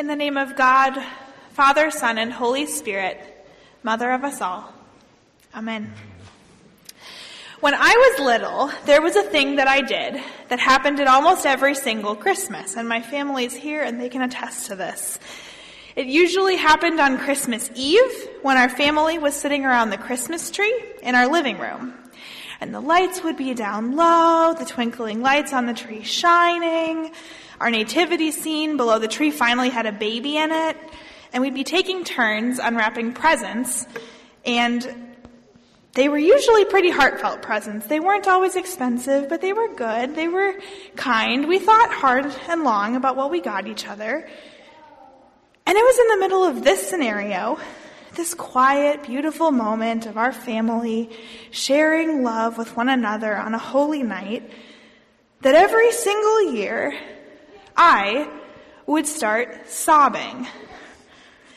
In the name of God, Father, Son, and Holy Spirit, Mother of us all. Amen. When I was little, there was a thing that I did that happened at almost every single Christmas, and my family's here and they can attest to this. It usually happened on Christmas Eve when our family was sitting around the Christmas tree in our living room. And the lights would be down low, the twinkling lights on the tree shining, our nativity scene below the tree finally had a baby in it, and we'd be taking turns unwrapping presents, and they were usually pretty heartfelt presents. They weren't always expensive, but they were good. They were kind. We thought hard and long about what we got each other. And it was in the middle of this scenario, this quiet, beautiful moment of our family sharing love with one another on a holy night, that every single year I would start sobbing.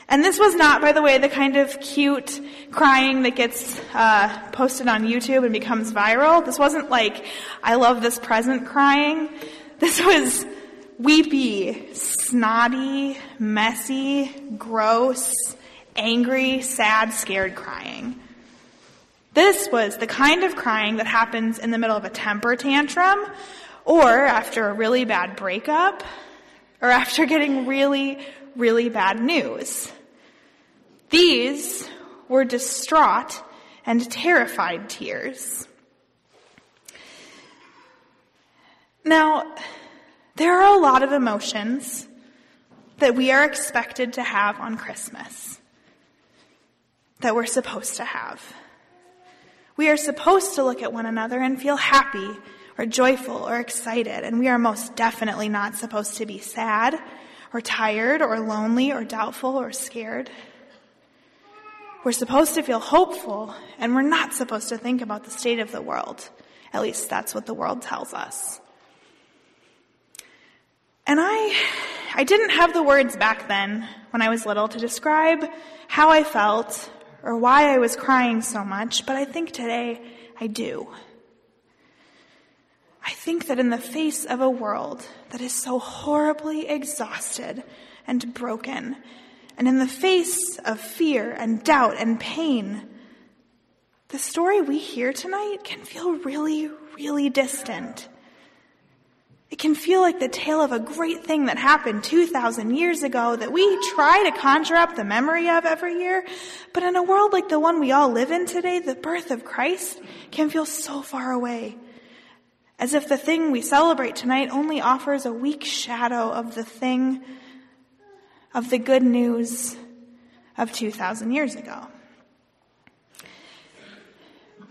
And this was not, by the way, the kind of cute crying that gets uh, posted on YouTube and becomes viral. This wasn't like, I love this present crying. This was weepy, snotty, messy, gross, angry, sad, scared crying. This was the kind of crying that happens in the middle of a temper tantrum or after a really bad breakup, or after getting really, really bad news. These were distraught and terrified tears. Now, there are a lot of emotions that we are expected to have on Christmas, that we're supposed to have. We are supposed to look at one another and feel happy or joyful or excited, and we are most definitely not supposed to be sad or tired or lonely or doubtful or scared. We're supposed to feel hopeful, and we're not supposed to think about the state of the world. At least that's what the world tells us. And I, I didn't have the words back then when I was little to describe how I felt or why I was crying so much, but I think today I do. I think that in the face of a world that is so horribly exhausted and broken, and in the face of fear and doubt and pain, the story we hear tonight can feel really, really distant. It can feel like the tale of a great thing that happened 2,000 years ago that we try to conjure up the memory of every year. But in a world like the one we all live in today, the birth of Christ can feel so far away as if the thing we celebrate tonight only offers a weak shadow of the thing, of the good news of 2,000 years ago.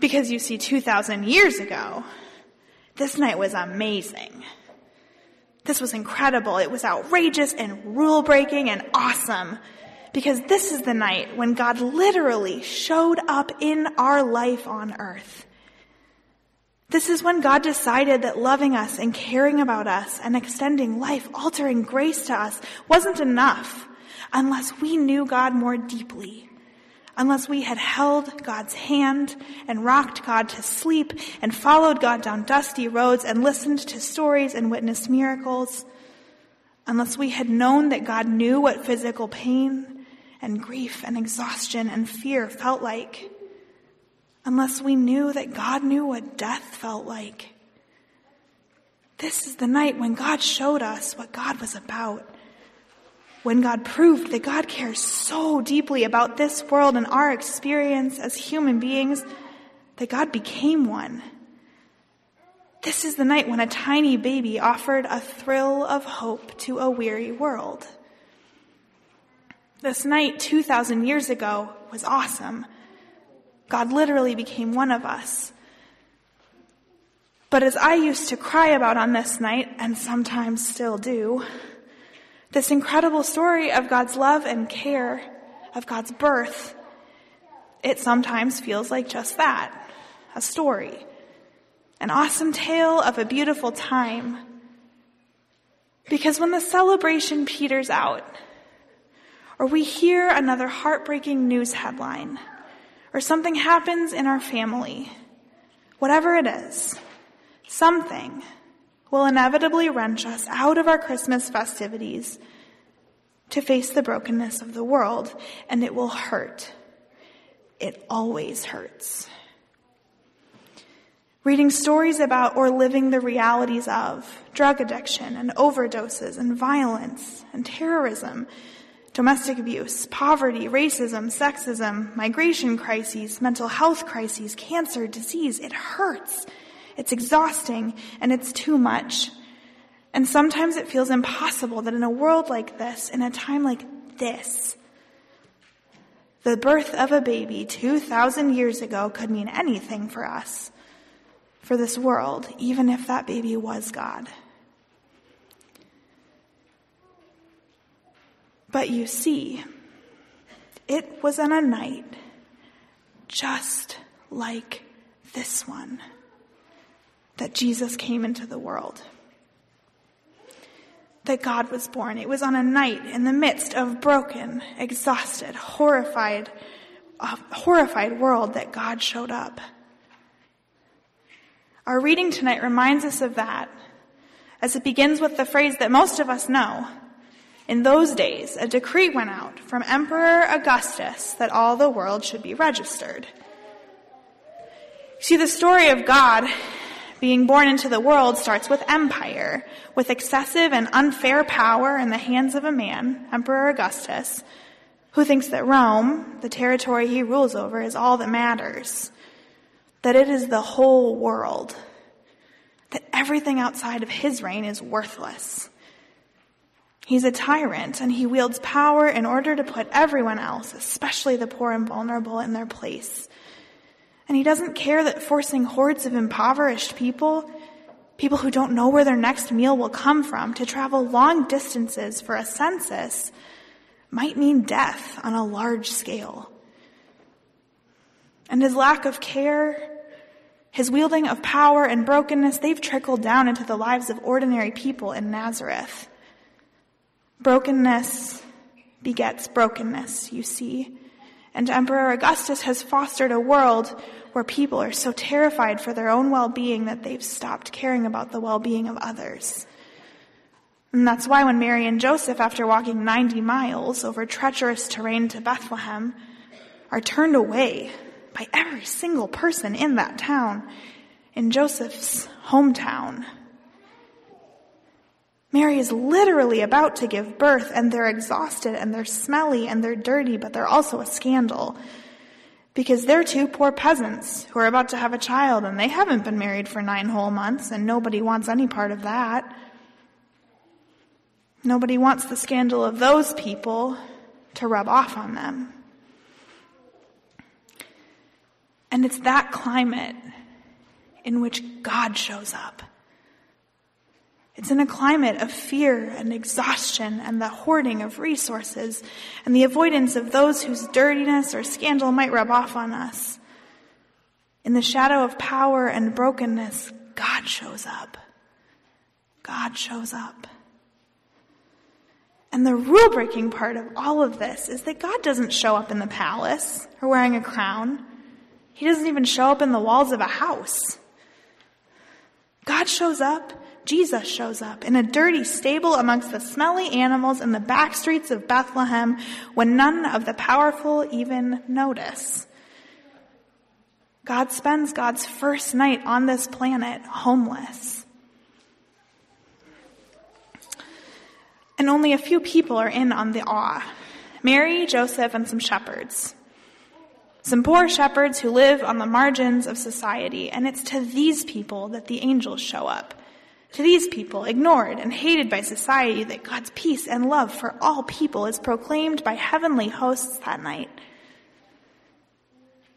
Because you see, 2,000 years ago, this night was amazing. This was incredible. It was outrageous and rule breaking and awesome. Because this is the night when God literally showed up in our life on earth. This is when God decided that loving us and caring about us and extending life altering grace to us wasn't enough unless we knew God more deeply. Unless we had held God's hand and rocked God to sleep and followed God down dusty roads and listened to stories and witnessed miracles. Unless we had known that God knew what physical pain and grief and exhaustion and fear felt like unless we knew that God knew what death felt like. This is the night when God showed us what God was about. When God proved that God cares so deeply about this world and our experience as human beings that God became one. This is the night when a tiny baby offered a thrill of hope to a weary world. This night 2,000 years ago was awesome God literally became one of us. But as I used to cry about on this night, and sometimes still do, this incredible story of God's love and care, of God's birth, it sometimes feels like just that a story, an awesome tale of a beautiful time. Because when the celebration peters out, or we hear another heartbreaking news headline, or something happens in our family, whatever it is, something will inevitably wrench us out of our Christmas festivities to face the brokenness of the world, and it will hurt. It always hurts. Reading stories about or living the realities of drug addiction and overdoses and violence and terrorism, domestic abuse, poverty, racism, sexism, migration crises, mental health crises, cancer, disease. It hurts. It's exhausting and it's too much. And sometimes it feels impossible that in a world like this, in a time like this, the birth of a baby 2,000 years ago could mean anything for us, for this world, even if that baby was God. But you see, it was on a night just like this one that Jesus came into the world that God was born. It was on a night in the midst of broken, exhausted, horrified, horrified world that God showed up. Our reading tonight reminds us of that as it begins with the phrase that most of us know. In those days, a decree went out from Emperor Augustus that all the world should be registered. See, the story of God being born into the world starts with empire, with excessive and unfair power in the hands of a man, Emperor Augustus, who thinks that Rome, the territory he rules over, is all that matters, that it is the whole world, that everything outside of his reign is worthless. He's a tyrant and he wields power in order to put everyone else, especially the poor and vulnerable, in their place. And he doesn't care that forcing hordes of impoverished people, people who don't know where their next meal will come from, to travel long distances for a census might mean death on a large scale. And his lack of care, his wielding of power and brokenness, they've trickled down into the lives of ordinary people in Nazareth. Brokenness begets brokenness, you see. And Emperor Augustus has fostered a world where people are so terrified for their own well-being that they've stopped caring about the well-being of others. And that's why when Mary and Joseph, after walking 90 miles over treacherous terrain to Bethlehem, are turned away by every single person in that town, in Joseph's hometown, Mary is literally about to give birth and they're exhausted and they're smelly and they're dirty, but they're also a scandal. Because they're two poor peasants who are about to have a child and they haven't been married for nine whole months and nobody wants any part of that. Nobody wants the scandal of those people to rub off on them. And it's that climate in which God shows up. It's in a climate of fear and exhaustion and the hoarding of resources and the avoidance of those whose dirtiness or scandal might rub off on us. In the shadow of power and brokenness, God shows up. God shows up. And the rule breaking part of all of this is that God doesn't show up in the palace or wearing a crown. He doesn't even show up in the walls of a house. God shows up Jesus shows up in a dirty stable amongst the smelly animals in the back streets of Bethlehem when none of the powerful even notice. God spends God's first night on this planet homeless. And only a few people are in on the awe. Mary, Joseph, and some shepherds. Some poor shepherds who live on the margins of society, and it's to these people that the angels show up to these people, ignored and hated by society, that God's peace and love for all people is proclaimed by heavenly hosts that night.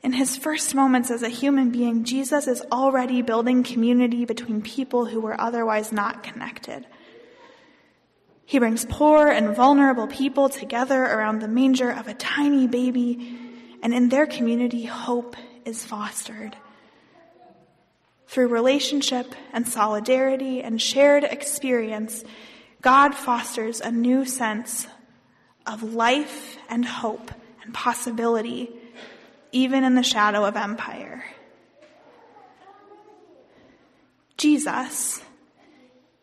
In his first moments as a human being, Jesus is already building community between people who were otherwise not connected. He brings poor and vulnerable people together around the manger of a tiny baby, and in their community, hope is fostered. Through relationship and solidarity and shared experience, God fosters a new sense of life and hope and possibility, even in the shadow of empire. Jesus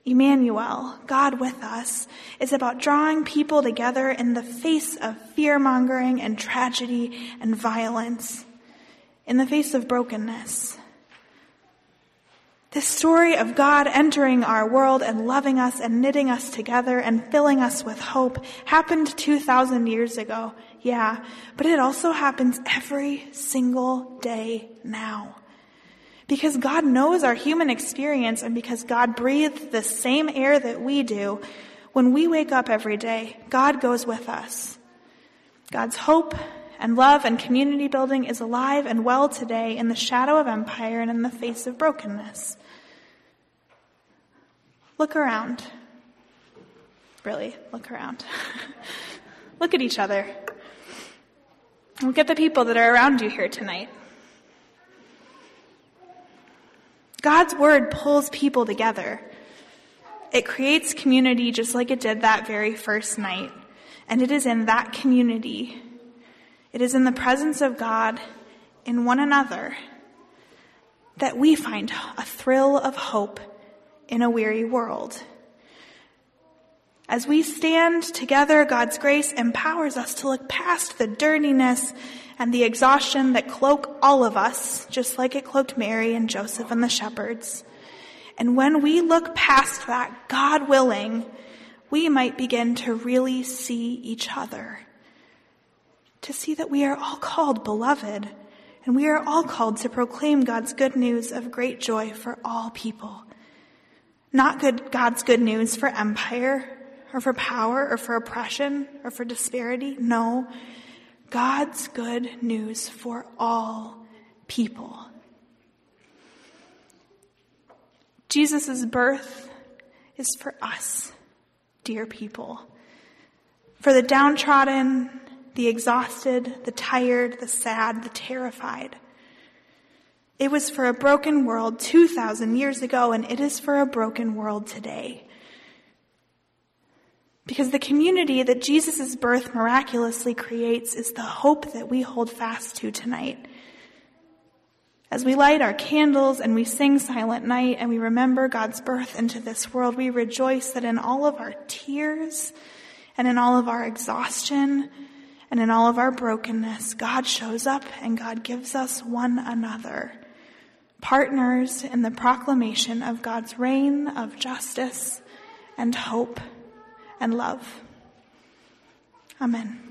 Emmanuel, God with us, is about drawing people together in the face of fear mongering and tragedy and violence, in the face of brokenness. This story of God entering our world and loving us and knitting us together and filling us with hope happened 2,000 years ago. Yeah, but it also happens every single day now. Because God knows our human experience and because God breathed the same air that we do, when we wake up every day, God goes with us. God's hope and love and community building is alive and well today in the shadow of empire and in the face of brokenness. Look around. Really, look around. look at each other. Look at the people that are around you here tonight. God's word pulls people together. It creates community just like it did that very first night. And it is in that community, it is in the presence of God in one another that we find a thrill of hope in a weary world. As we stand together, God's grace empowers us to look past the dirtiness and the exhaustion that cloak all of us, just like it cloaked Mary and Joseph and the shepherds. And when we look past that, God willing, we might begin to really see each other. To see that we are all called beloved, and we are all called to proclaim God's good news of great joy for all people. Not good, God's good news for empire, or for power, or for oppression, or for disparity. No. God's good news for all people. Jesus' birth is for us, dear people. For the downtrodden, the exhausted, the tired, the sad, the terrified. It was for a broken world 2,000 years ago, and it is for a broken world today. Because the community that Jesus' birth miraculously creates is the hope that we hold fast to tonight. As we light our candles and we sing Silent Night and we remember God's birth into this world, we rejoice that in all of our tears and in all of our exhaustion and in all of our brokenness, God shows up and God gives us one another, partners in the proclamation of God's reign of justice and hope and love. Amen.